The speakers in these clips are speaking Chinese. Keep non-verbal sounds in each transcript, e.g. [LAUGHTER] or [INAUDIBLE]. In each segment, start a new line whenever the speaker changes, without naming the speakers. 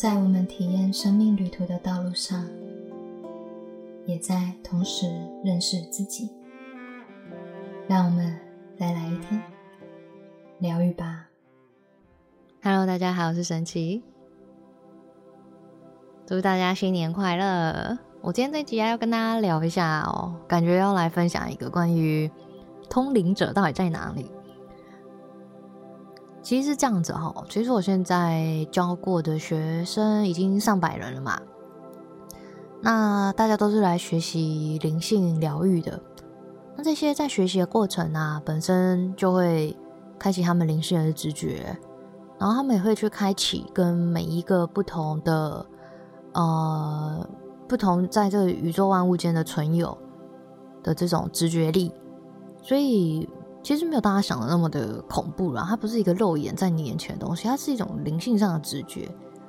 在我们体验生命旅途的道路上，也在同时认识自己。让我们再来一天疗愈吧。
Hello，大家好，我是神奇，祝大家新年快乐！我今天这集要跟大家聊一下哦，感觉要来分享一个关于通灵者到底在哪里。其实是这样子哈，其实我现在教过的学生已经上百人了嘛，那大家都是来学习灵性疗愈的。那这些在学习的过程啊，本身就会开启他们灵性的直觉，然后他们也会去开启跟每一个不同的呃不同在这个宇宙万物间的存有的这种直觉力，所以。其实没有大家想的那么的恐怖啦，它不是一个肉眼在你眼前的东西，它是一种灵性上的直觉，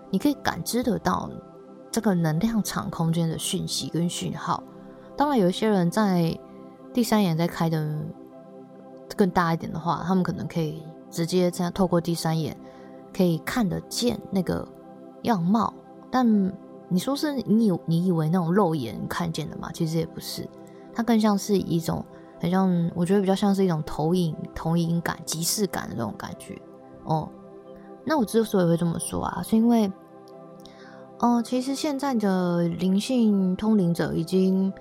你可以感知得到这个能量场空间的讯息跟讯号。当然，有一些人在第三眼在开的更大一点的话，他们可能可以直接这样透过第三眼可以看得见那个样貌。但你说是你你以为那种肉眼看见的吗？其实也不是，它更像是一种。很像，我觉得比较像是一种投影、投影感、即视感的这种感觉哦。那我之所以会这么说啊，是因为，哦，其实现在的灵性通灵者已经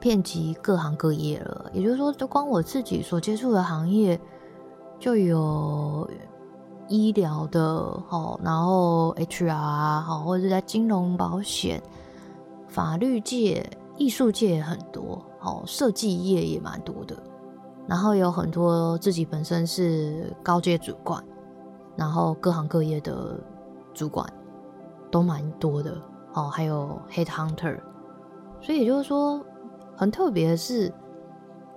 遍及各行各业了。也就是说，就光我自己所接触的行业，就有医疗的，好，然后 HR 好，或者在金融保险、法律界、艺术界也很多。哦，设计业也蛮多的，然后有很多自己本身是高阶主管，然后各行各业的主管都蛮多的。哦，还有 head hunter，所以也就是说，很特别的是，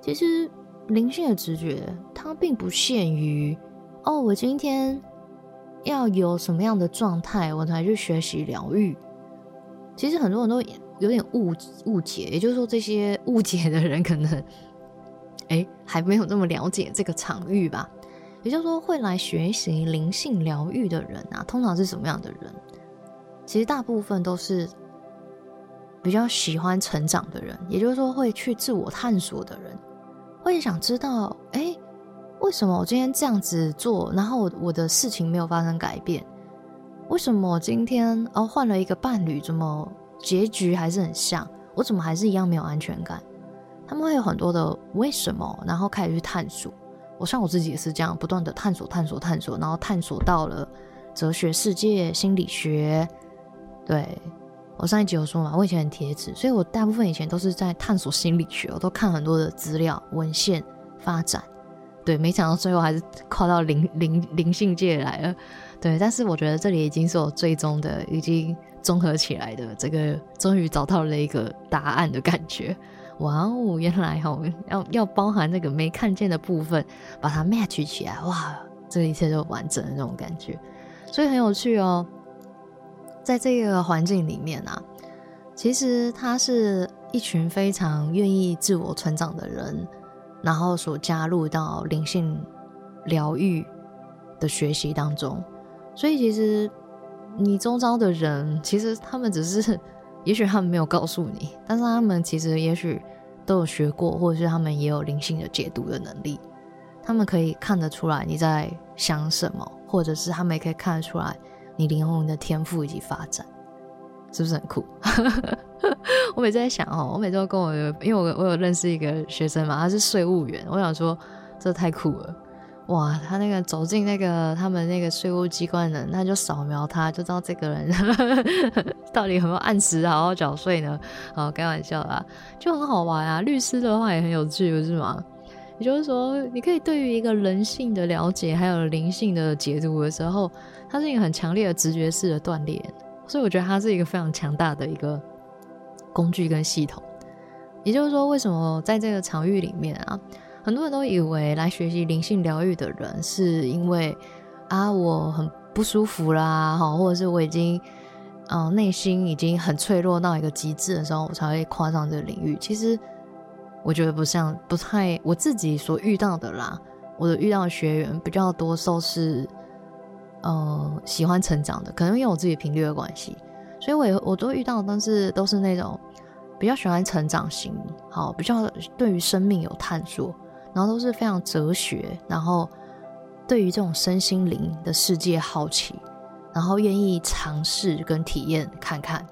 其实灵性的直觉它并不限于哦，我今天要有什么样的状态，我才去学习疗愈。其实很多人都。有点误误解，也就是说，这些误解的人可能，哎，还没有那么了解这个场域吧。也就是说，会来学习灵性疗愈的人啊，通常是什么样的人？其实大部分都是比较喜欢成长的人，也就是说，会去自我探索的人，会想知道，哎，为什么我今天这样子做，然后我的事情没有发生改变？为什么我今天哦换了一个伴侣，怎么？结局还是很像，我怎么还是一样没有安全感？他们会有很多的为什么，然后开始去探索。我像我自己也是这样，不断的探索、探索、探索，然后探索到了哲学世界、心理学。对我上一集有说嘛，我以前很贴纸，所以我大部分以前都是在探索心理学，我都看很多的资料、文献、发展。对，没想到最后还是跨到灵灵灵性界来了。对，但是我觉得这里已经是我最终的，已经综合起来的这个，终于找到了一个答案的感觉。哇哦，原来哦要要包含那个没看见的部分，把它 match 起来，哇，这一切就完整的那种感觉，所以很有趣哦。在这个环境里面啊，其实他是一群非常愿意自我成长的人。然后所加入到灵性疗愈的学习当中，所以其实你周遭的人，其实他们只是，也许他们没有告诉你，但是他们其实也许都有学过，或者是他们也有灵性的解读的能力，他们可以看得出来你在想什么，或者是他们也可以看得出来你灵魂的天赋以及发展，是不是很酷？[LAUGHS] 我每次在想哦，我每次都跟我，因为我我有认识一个学生嘛，他是税务员。我想说，这太酷了，哇！他那个走进那个他们那个税务机关的，他就扫描他，就知道这个人 [LAUGHS] 到底有没有按时好好缴税呢？哦，开玩笑啦，就很好玩啊。律师的话也很有趣，不是吗？也就是说，你可以对于一个人性的了解，还有灵性的解读的时候，它是一个很强烈的直觉式的锻炼。所以我觉得它是一个非常强大的一个。工具跟系统，也就是说，为什么在这个场域里面啊，很多人都以为来学习灵性疗愈的人，是因为啊我很不舒服啦，哈，或者是我已经嗯内心已经很脆弱到一个极致的时候，我才会跨上这个领域。其实我觉得不像，不太我自己所遇到的啦，我的遇到的学员比较多，都是呃喜欢成长的，可能因为我自己频率的关系，所以我也我都遇到，但是都是那种比较喜欢成长型，好，比较对于生命有探索，然后都是非常哲学，然后对于这种身心灵的世界好奇，然后愿意尝试跟体验看看，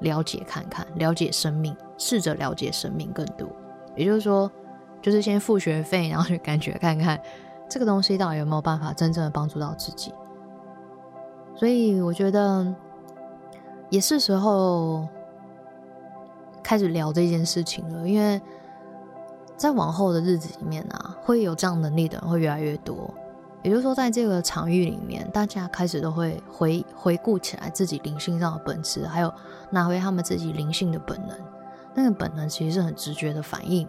了解看看，了解生命，试着了解生命更多。也就是说，就是先付学费，然后去感觉看看这个东西到底有没有办法真正的帮助到自己。所以我觉得也是时候开始聊这件事情了，因为在往后的日子里面啊，会有这样能力的人会越来越多。也就是说，在这个场域里面，大家开始都会回回顾起来自己灵性上的本质，还有拿回他们自己灵性的本能。那个本能其实是很直觉的反应，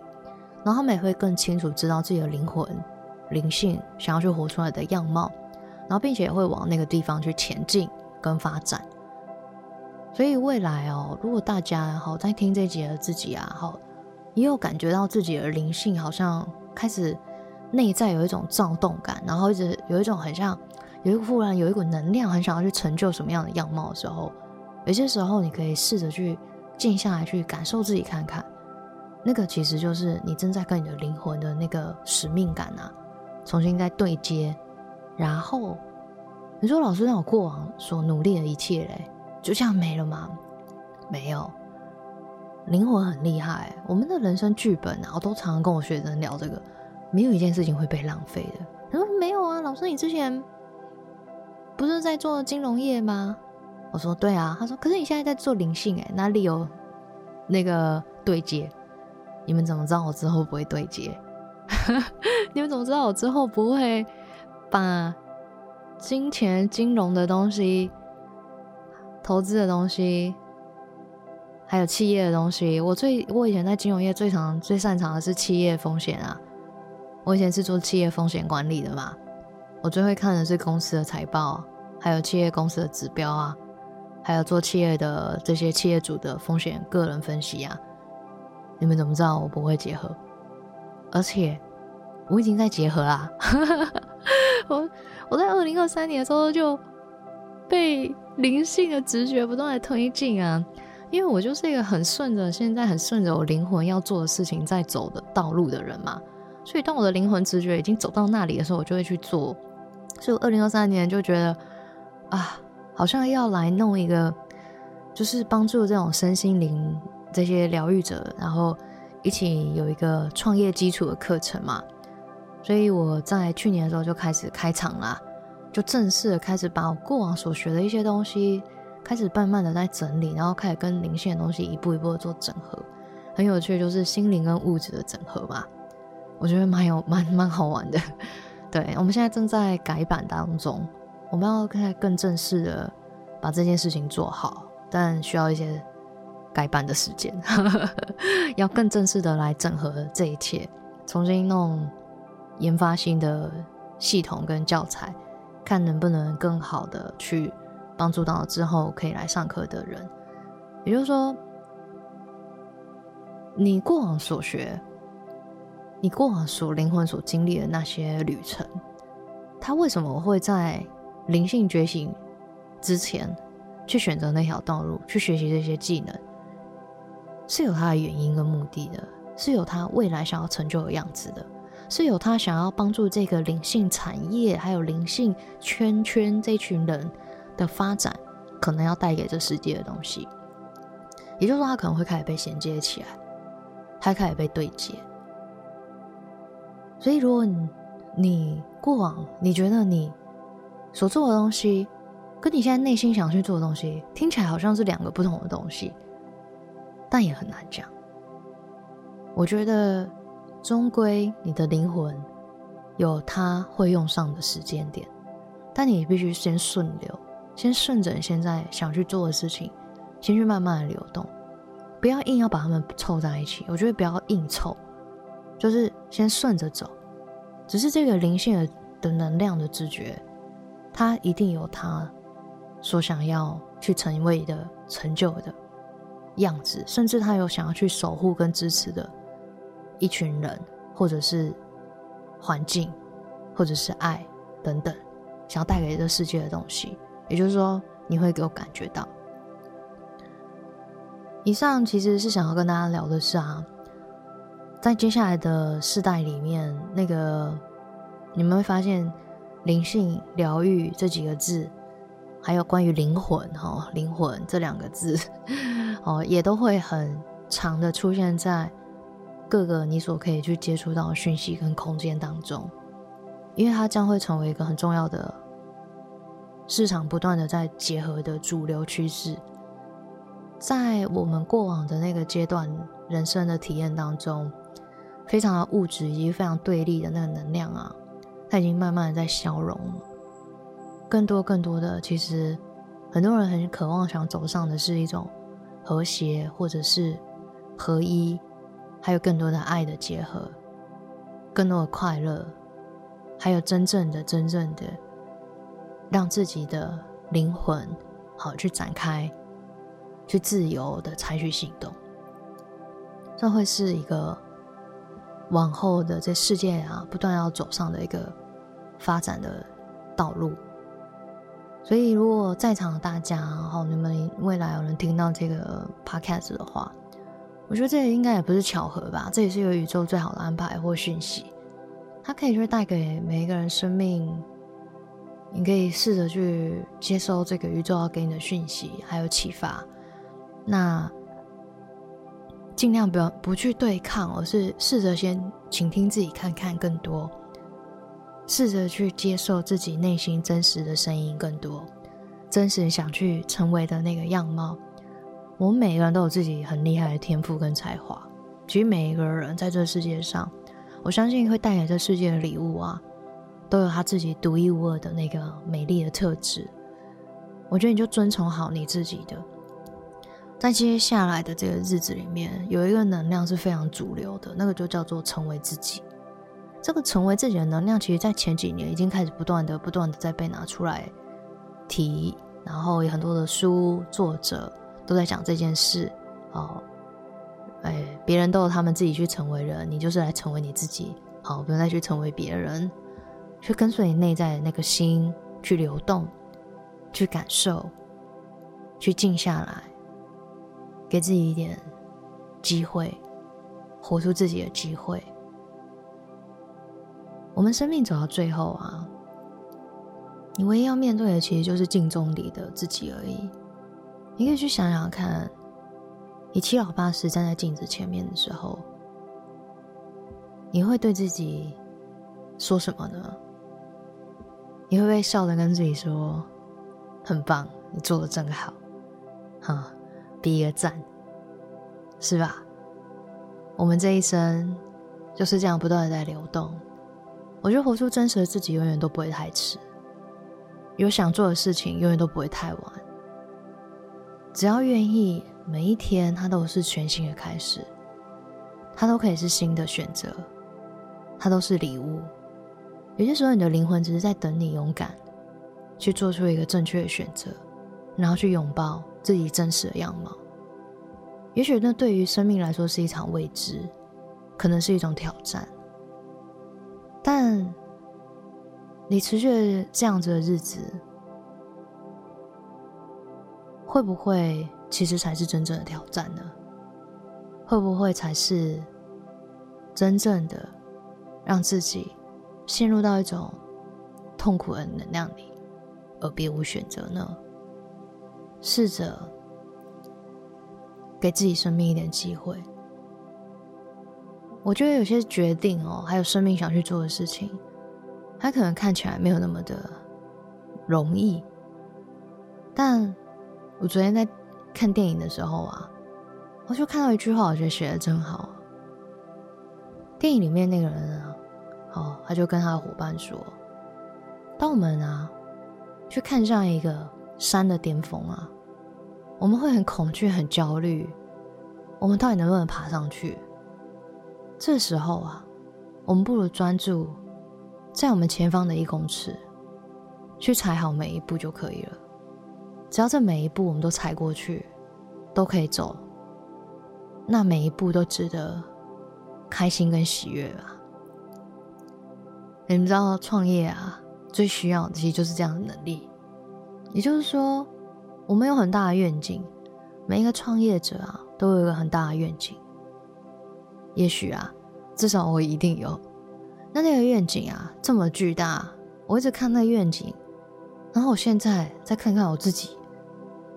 然后他们也会更清楚知道自己的灵魂、灵性想要去活出来的样貌。然后，并且也会往那个地方去前进跟发展。所以未来哦，如果大家好在听这节的自己啊，好也有感觉到自己的灵性好像开始内在有一种躁动感，然后一直有一种很像有一个忽然有一股能量，很想要去成就什么样的样貌的时候，有些时候你可以试着去静下来，去感受自己看看，那个其实就是你正在跟你的灵魂的那个使命感啊，重新在对接。然后你说，老师，那我过往所努力的一切嘞，就这样没了吗？没有，灵魂很厉害。我们的人生剧本啊，我都常常跟我学生聊这个，没有一件事情会被浪费的。他说没有啊，老师，你之前不是在做金融业吗？我说对啊。他说，可是你现在在做灵性，哎，哪里有那个对接？你们怎么知道我之后不会对接？[LAUGHS] 你们怎么知道我之后不会？把金钱、金融的东西、投资的东西，还有企业的东西，我最我以前在金融业最常、最擅长的是企业风险啊。我以前是做企业风险管理的嘛，我最会看的是公司的财报，还有企业公司的指标啊，还有做企业的这些企业主的风险个人分析啊。你们怎么知道我不会结合？而且。我已经在结合啦，[LAUGHS] 我我在二零二三年的时候就被灵性的直觉不断的推进啊，因为我就是一个很顺着现在很顺着我灵魂要做的事情在走的道路的人嘛，所以当我的灵魂直觉已经走到那里的时候，我就会去做。所以二零二三年就觉得啊，好像要来弄一个，就是帮助这种身心灵这些疗愈者，然后一起有一个创业基础的课程嘛。所以我在去年的时候就开始开场啦，就正式的开始把我过往所学的一些东西开始慢慢的在整理，然后开始跟灵性的东西一步一步的做整合。很有趣，就是心灵跟物质的整合嘛，我觉得蛮有蛮蛮好玩的。[LAUGHS] 对，我们现在正在改版当中，我们要开更正式的把这件事情做好，但需要一些改版的时间，[LAUGHS] 要更正式的来整合这一切，重新弄。研发新的系统跟教材，看能不能更好的去帮助到之后可以来上课的人。也就是说，你过往所学，你过往所灵魂所经历的那些旅程，他为什么会在灵性觉醒之前去选择那条道路，去学习这些技能，是有他的原因跟目的的，是有他未来想要成就的样子的。是有他想要帮助这个灵性产业，还有灵性圈圈这群人的发展，可能要带给这世界的东西。也就是说，它可能会开始被衔接起来，他开始被对接。所以，如果你你过往你觉得你所做的东西，跟你现在内心想去做的东西，听起来好像是两个不同的东西，但也很难讲。我觉得。终归，你的灵魂有它会用上的时间点，但你必须先顺流，先顺着你现在想去做的事情，先去慢慢的流动，不要硬要把它们凑在一起。我觉得不要硬凑，就是先顺着走。只是这个灵性的的能量的直觉，它一定有它所想要去成为的成就的样子，甚至它有想要去守护跟支持的。一群人，或者是环境，或者是爱等等，想要带给这个世界的东西，也就是说，你会给我感觉到。以上其实是想要跟大家聊的是啊，在接下来的世代里面，那个你们会发现灵性疗愈这几个字，还有关于灵魂哈灵魂这两个字哦，也都会很长的出现在各个你所可以去接触到的讯息跟空间当中，因为它将会成为一个很重要的市场不断的在结合的主流趋势。在我们过往的那个阶段，人生的体验当中，非常的物质以及非常对立的那个能量啊，它已经慢慢的在消融了。更多更多的，其实很多人很渴望想走上的是一种和谐，或者是合一，还有更多的爱的结合，更多的快乐，还有真正的真正的让自己的灵魂好去展开。去自由的采取行动，这会是一个往后的这世界啊，不断要走上的一个发展的道路。所以，如果在场的大家，然后你们未来有人听到这个 podcast 的话，我觉得这应该也不是巧合吧？这也是有宇宙最好的安排或讯息，它可以去带给每一个人生命。你可以试着去接收这个宇宙要给你的讯息，还有启发。那尽量不要不去对抗，而是试着先倾听自己，看看更多，试着去接受自己内心真实的声音更多，真实想去成为的那个样貌。我们每个人都有自己很厉害的天赋跟才华，其实每一个人在这世界上，我相信会带给这世界的礼物啊，都有他自己独一无二的那个美丽的特质。我觉得你就遵从好你自己的。在接下来的这个日子里面，有一个能量是非常主流的，那个就叫做成为自己。这个成为自己的能量，其实在前几年已经开始不断的、不断的在被拿出来提，然后有很多的书作者都在讲这件事。哦，哎，别人都有他们自己去成为人，你就是来成为你自己。好，不用再去成为别人，去跟随你内在的那个心去流动，去感受，去静下来。给自己一点机会，活出自己的机会。我们生命走到最后啊，你唯一要面对的其实就是镜中里的自己而已。你可以去想想看，你七老八十站在镜子前面的时候，你会对自己说什么呢？你会不会笑着跟自己说：“很棒，你做的真好。”哈。第一个赞，是吧？我们这一生就是这样不断的在流动。我觉得活出真实的自己永远都不会太迟，有想做的事情永远都不会太晚。只要愿意，每一天它都是全新的开始，它都可以是新的选择，它都是礼物。有些时候，你的灵魂只是在等你勇敢去做出一个正确的选择，然后去拥抱。自己真实的样貌，也许那对于生命来说是一场未知，可能是一种挑战。但你持续这样子的日子，会不会其实才是真正的挑战呢？会不会才是真正的让自己陷入到一种痛苦的能量里，而别无选择呢？试着给自己生命一点机会。我觉得有些决定哦，还有生命想去做的事情，它可能看起来没有那么的容易。但我昨天在看电影的时候啊，我就看到一句话，我觉得写的真好。电影里面那个人啊，哦，他就跟他的伙伴说：“当我们啊去看上一个山的巅峰啊。”我们会很恐惧、很焦虑，我们到底能不能爬上去？这时候啊，我们不如专注在我们前方的一公尺，去踩好每一步就可以了。只要这每一步我们都踩过去，都可以走，那每一步都值得开心跟喜悦吧。你们知道，创业啊，最需要的其实就是这样的能力。也就是说，我们有很大的愿景，每一个创业者啊，都有一个很大的愿景。也许啊，至少我一定有。那那个愿景啊，这么巨大，我一直看那个愿景，然后我现在再看看我自己，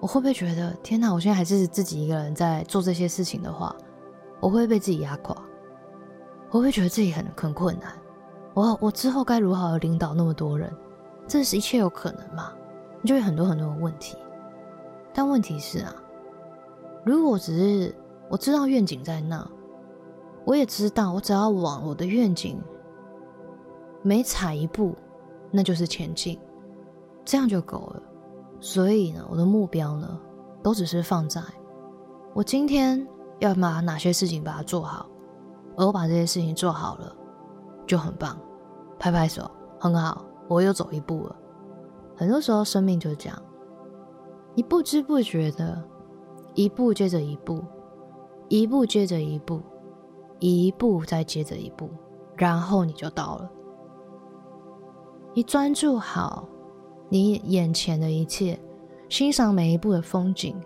我会不会觉得天哪？我现在还是自己一个人在做这些事情的话，我会被自己压垮？我会觉得自己很很困难？我我之后该如何领导那么多人？这是一切有可能吗？你就有很多很多的问题。但问题是啊，如果只是我知道愿景在那，我也知道我只要往我的愿景。每踩一步，那就是前进，这样就够了。所以呢，我的目标呢，都只是放在我今天要把哪些事情把它做好，而我把这些事情做好了，就很棒，拍拍手，很好，我又走一步了。很多时候，生命就是这样，你不知不觉的，一步接着一步，一步接着一步，一步再接着一步，然后你就到了。你专注好你眼前的一切，欣赏每一步的风景，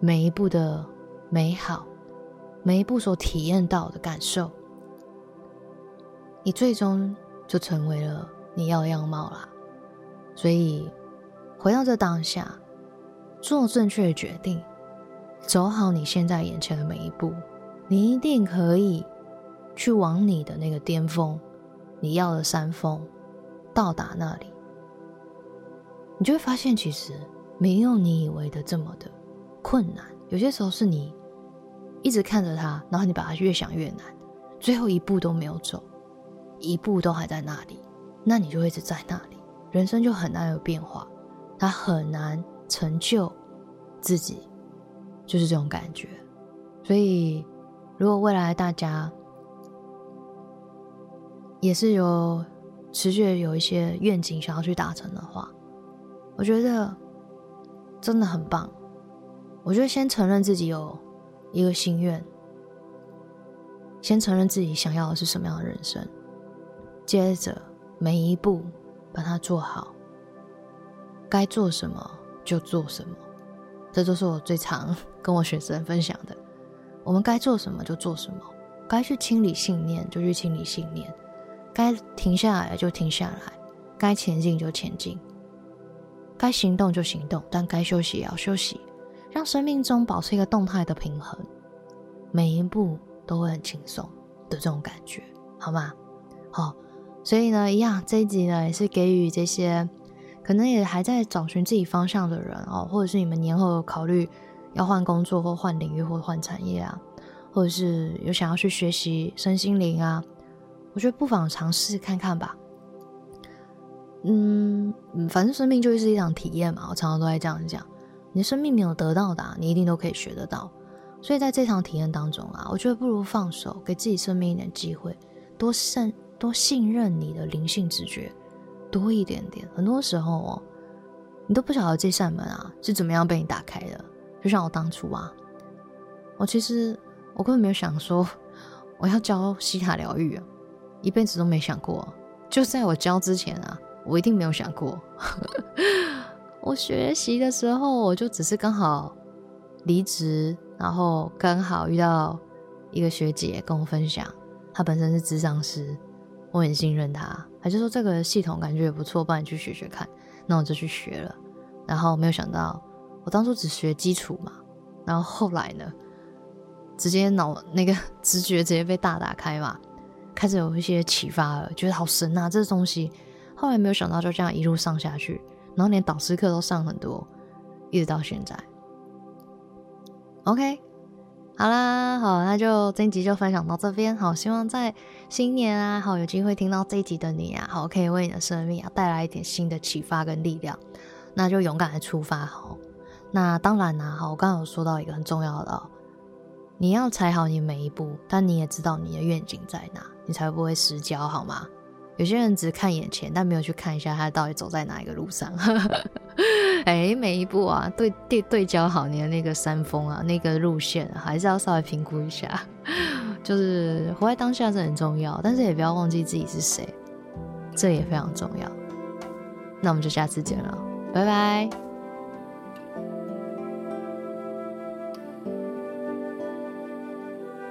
每一步的美好，每一步所体验到的感受，你最终就成为了你要的样貌啦。所以，回到这当下，做正确的决定，走好你现在眼前的每一步，你一定可以去往你的那个巅峰，你要的山峰。到达那里，你就会发现，其实没有你以为的这么的困难。有些时候是你一直看着它，然后你把它越想越难，最后一步都没有走，一步都还在那里，那你就一直在那里，人生就很难有变化，它很难成就自己，就是这种感觉。所以，如果未来大家也是有。持续有一些愿景想要去达成的话，我觉得真的很棒。我觉得先承认自己有一个心愿，先承认自己想要的是什么样的人生，接着每一步把它做好，该做什么就做什么。这都是我最常跟我学生分享的。我们该做什么就做什么，该去清理信念就去清理信念。该停下来就停下来，该前进就前进，该行动就行动，但该休息也要休息，让生命中保持一个动态的平衡，每一步都会很轻松的这种感觉，好吗？好，所以呢，一样这一集呢也是给予这些可能也还在找寻自己方向的人哦，或者是你们年后考虑要换工作或换领域或换产业啊，或者是有想要去学习身心灵啊。我觉得不妨尝试看看吧。嗯，反正生命就是一场体验嘛，我常常都在这样讲。你的生命没有得到的，你一定都可以学得到。所以在这场体验当中啊，我觉得不如放手，给自己生命一点机会，多信多信任你的灵性直觉多一点点。很多时候哦，你都不晓得这扇门啊是怎么样被你打开的。就像我当初啊，我其实我根本没有想说我要教西塔疗愈啊。一辈子都没想过，就在我教之前啊，我一定没有想过。[LAUGHS] 我学习的时候，我就只是刚好离职，然后刚好遇到一个学姐跟我分享，她本身是智商师，我很信任她，她就说这个系统感觉也不错，帮你去学学看。那我就去学了，然后没有想到，我当初只学基础嘛，然后后来呢，直接脑那个 [LAUGHS] 直觉直接被大打开嘛。开始有一些启发了，觉得好神啊！这东西，后来没有想到就这样一路上下去，然后连导师课都上很多，一直到现在。OK，好啦，好，那就这一集就分享到这边。好，希望在新年啊，好有机会听到这一集的你啊，好可以为你的生命啊带来一点新的启发跟力量。那就勇敢的出发。好，那当然啦，好，我刚刚有说到一个很重要的，你要踩好你每一步，但你也知道你的愿景在哪。你才不会失焦，好吗？有些人只看眼前，但没有去看一下他到底走在哪一个路上。[LAUGHS] [LAUGHS] 哎，每一步啊，对对对焦好你的那个山峰啊，那个路线，还是要稍微评估一下。[LAUGHS] 就是活在当下是很重要，但是也不要忘记自己是谁，这也非常重要。那我们就下次见了，拜拜。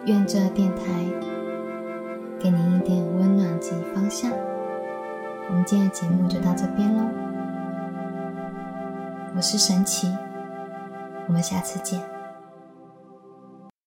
愿这电台给您一点温暖及方向。我们今天的节目就到这边喽。我是神奇，我们下次见。